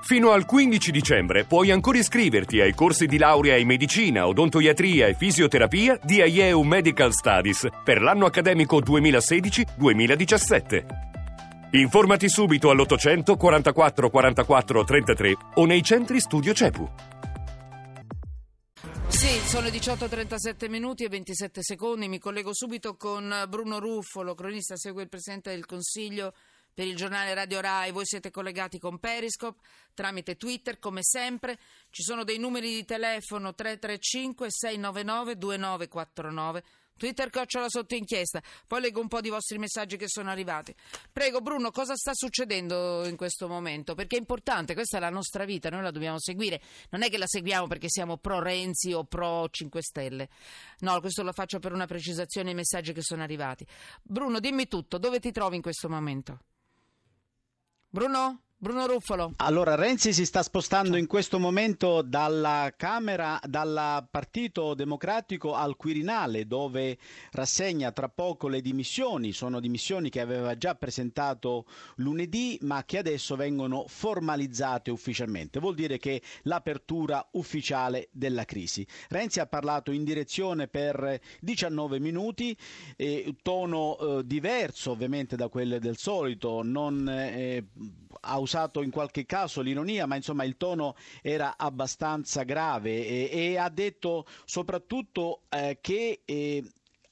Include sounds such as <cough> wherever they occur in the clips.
Fino al 15 dicembre puoi ancora iscriverti ai corsi di laurea in medicina, odontoiatria e fisioterapia di IEU Medical Studies per l'anno accademico 2016-2017. Informati subito all'800 44 44 33 o nei centri studio CEPU. Sì, sono 18.37 minuti e 27 secondi. Mi collego subito con Bruno Ruffolo, cronista, segue il Presidente del Consiglio per il giornale Radio Rai. Voi siete collegati con Periscope tramite Twitter, come sempre. Ci sono dei numeri di telefono 335 699 2949. Twitter Cocciola sotto inchiesta. Poi leggo un po' di vostri messaggi che sono arrivati. Prego Bruno, cosa sta succedendo in questo momento? Perché è importante, questa è la nostra vita, noi la dobbiamo seguire. Non è che la seguiamo perché siamo pro Renzi o pro 5 Stelle. No, questo lo faccio per una precisazione ai messaggi che sono arrivati. Bruno, dimmi tutto, dove ti trovi in questo momento? Bruno? Bruno Ruffolo. Allora, Renzi si sta spostando in questo momento dalla Camera, dal Partito Democratico al Quirinale, dove rassegna tra poco le dimissioni. Sono dimissioni che aveva già presentato lunedì, ma che adesso vengono formalizzate ufficialmente. Vuol dire che l'apertura ufficiale della crisi. Renzi ha parlato in direzione per 19 minuti, eh, tono eh, diverso ovviamente da quello del solito, non eh, usato in qualche caso l'ironia, ma insomma il tono era abbastanza grave e, e ha detto soprattutto eh, che eh,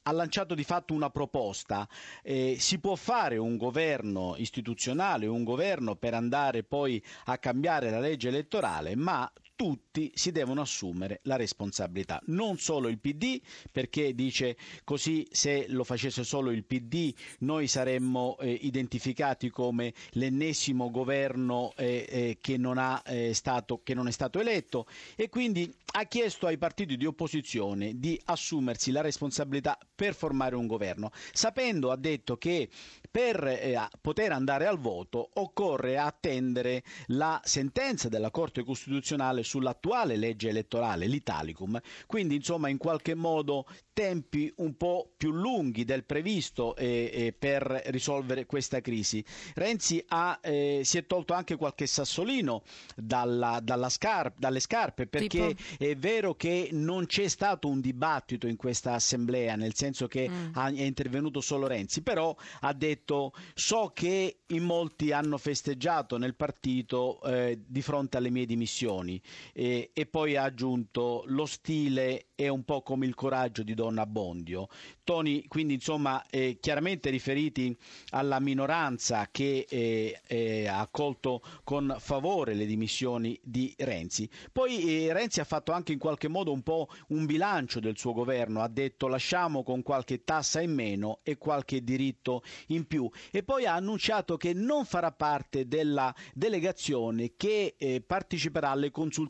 ha lanciato di fatto una proposta. Eh, si può fare un governo istituzionale, un governo per andare poi a cambiare la legge elettorale, ma tutti si devono assumere la responsabilità, non solo il PD, perché dice così se lo facesse solo il PD noi saremmo eh, identificati come l'ennesimo governo eh, eh, che, non ha, eh, stato, che non è stato eletto. E quindi ha chiesto ai partiti di opposizione di assumersi la responsabilità per formare un governo, sapendo, ha detto, che per eh, poter andare al voto occorre attendere la sentenza della Corte Costituzionale sull'attuale legge elettorale, l'Italicum. Quindi, insomma, in qualche modo tempi un po' più lunghi del previsto eh, eh, per risolvere questa crisi. Renzi ha, eh, si è tolto anche qualche sassolino dalla, dalla scarp, dalle scarpe perché tipo? è vero che non c'è stato un dibattito in questa assemblea, nel senso che mm. ha, è intervenuto solo Renzi, però ha detto so che in molti hanno festeggiato nel partito eh, di fronte alle mie dimissioni e poi ha aggiunto lo stile è un po' come il coraggio di Don Abbondio. Toni quindi insomma eh, chiaramente riferiti alla minoranza che eh, eh, ha accolto con favore le dimissioni di Renzi. Poi eh, Renzi ha fatto anche in qualche modo un po' un bilancio del suo governo, ha detto lasciamo con qualche tassa in meno e qualche diritto in più e poi ha annunciato che non farà parte della delegazione che eh, parteciperà alle consultazioni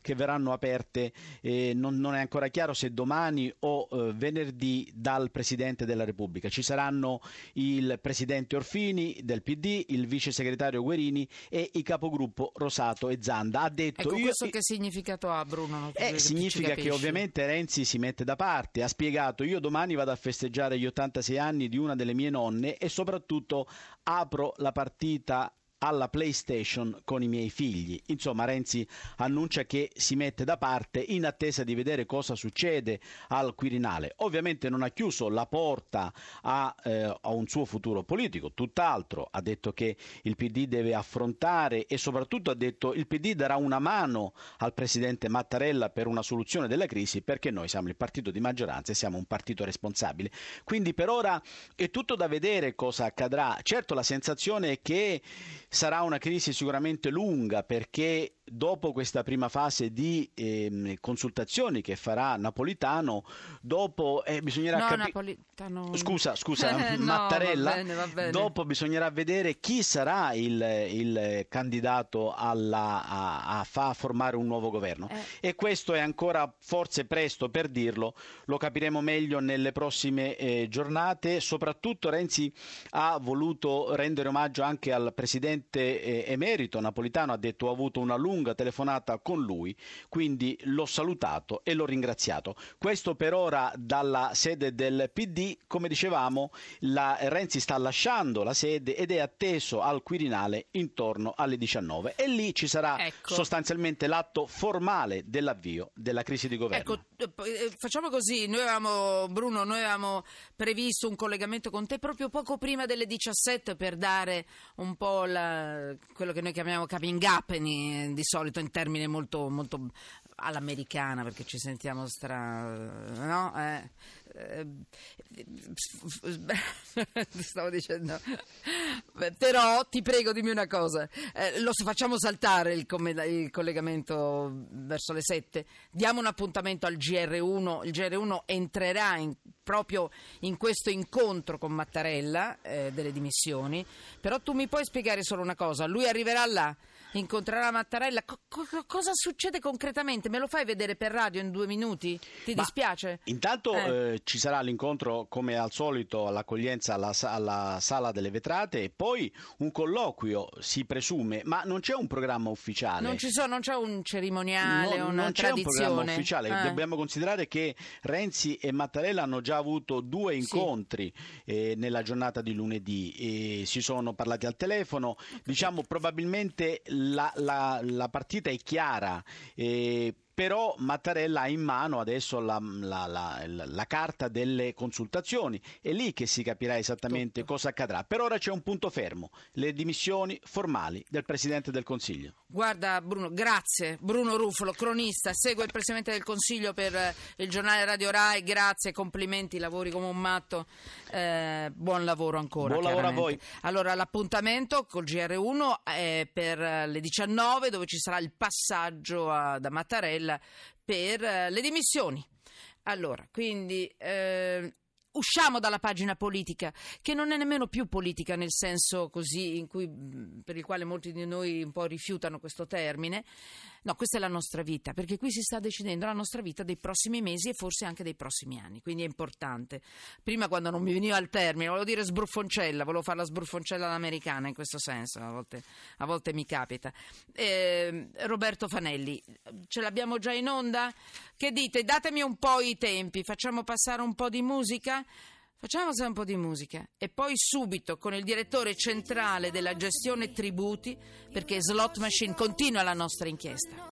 che verranno aperte eh, non, non è ancora chiaro se domani o eh, venerdì dal Presidente della Repubblica. Ci saranno il Presidente Orfini del PD, il Vice Segretario Guerini e i capogruppo Rosato e Zanda. Ha detto ecco, io... questo che significato ha Bruno? Eh, significa che ovviamente Renzi si mette da parte. Ha spiegato io domani vado a festeggiare gli 86 anni di una delle mie nonne e soprattutto apro la partita alla PlayStation con i miei figli. Insomma, Renzi annuncia che si mette da parte in attesa di vedere cosa succede al Quirinale. Ovviamente non ha chiuso la porta a, eh, a un suo futuro politico, tutt'altro. Ha detto che il PD deve affrontare e soprattutto ha detto che il PD darà una mano al presidente Mattarella per una soluzione della crisi perché noi siamo il partito di maggioranza e siamo un partito responsabile. Quindi per ora è tutto da vedere cosa accadrà. Certo la sensazione è che sarà una crisi sicuramente lunga perché dopo questa prima fase di eh, consultazioni che farà Napolitano, dopo eh, bisognerà no, capire... Napolitano... Scusa, scusa, <laughs> no, Mattarella, va bene, va bene. dopo bisognerà vedere chi sarà il, il candidato alla, a, a, fa formare un nuovo governo. Eh. E questo è ancora forse presto per dirlo, lo capiremo meglio nelle prossime eh, giornate. Soprattutto Renzi ha voluto rendere omaggio anche al presidente eh, emerito Napolitano, ha detto ha avuto una lunga lunga telefonata con lui, quindi l'ho salutato e l'ho ringraziato. Questo per ora dalla sede del PD, come dicevamo, la, Renzi sta lasciando la sede ed è atteso al Quirinale intorno alle 19 e lì ci sarà ecco. sostanzialmente l'atto formale dell'avvio della crisi di governo. Ecco, eh, facciamo così, noi avevamo, Bruno, noi avevamo previsto un collegamento con te proprio poco prima delle 17 per dare un po' la, quello che noi chiamiamo coming up di solito in termini molto, molto all'americana perché ci sentiamo stra... no? Eh, eh, stavo dicendo. Però ti prego dimmi una cosa. Eh, lo facciamo saltare il, il, collegamento verso le 7 diamo un appuntamento al GR1 il GR1 entrerà in, proprio in questo incontro con Mattarella eh, delle dimissioni. Però tu mi puoi spiegare solo una cosa. Lui arriverà là incontrerà Mattarella. Co- co- cosa succede concretamente? Me lo fai vedere per radio in due minuti? Ti Ma dispiace? Intanto eh. Eh, ci sarà l'incontro, come al solito, all'accoglienza alla, alla, sala delle vetrate e poi un colloquio, si presume, ma non c'è un programma ufficiale. Non, so, non c'è un cerimoniale, no, una non. Non c'è un programma ufficiale. Eh. Dobbiamo considerare che Renzi e Mattarella hanno già avuto due incontri sì. eh, nella giornata di lunedì e si sono parlati al telefono. Okay. Diciamo probabilmente la, la, la partita è chiara. Eh, però Mattarella ha in mano adesso la, la, la, la, carta delle consultazioni, è lì che si capirà esattamente Tutto. cosa accadrà. Per ora c'è un punto fermo, le dimissioni formali del Presidente del Consiglio. Guarda Bruno, grazie. Bruno Ruffolo, cronista, segue il Presidente del Consiglio per eh, il giornale Radio Rai, grazie, complimenti, lavori come un matto, eh, buon lavoro ancora. Buon lavoro a voi. Allora l'appuntamento col GR1 è per le 19 dove ci sarà il passaggio a, da Mattarella per eh, le dimissioni. Allora, quindi eh, usciamo dalla pagina politica, che non è nemmeno più politica nel senso così cui, per il quale molti di noi un po' rifiutano questo termine. No, questa è la nostra vita, perché qui si sta decidendo la nostra vita dei prossimi mesi e forse anche dei prossimi anni, quindi è importante. Prima quando non mi veniva al termine, volevo dire sbruffoncella, volevo fare la sbruffoncella all'americana in questo senso, a volte, a volte mi capita. Eh, Roberto Fanelli, ce l'abbiamo già in onda? Che dite? Datemi un po' i tempi, facciamo passare un po' di musica? Facciamo un po' di musica e poi subito con il direttore centrale della gestione tributi perché Slot Machine continua la nostra inchiesta.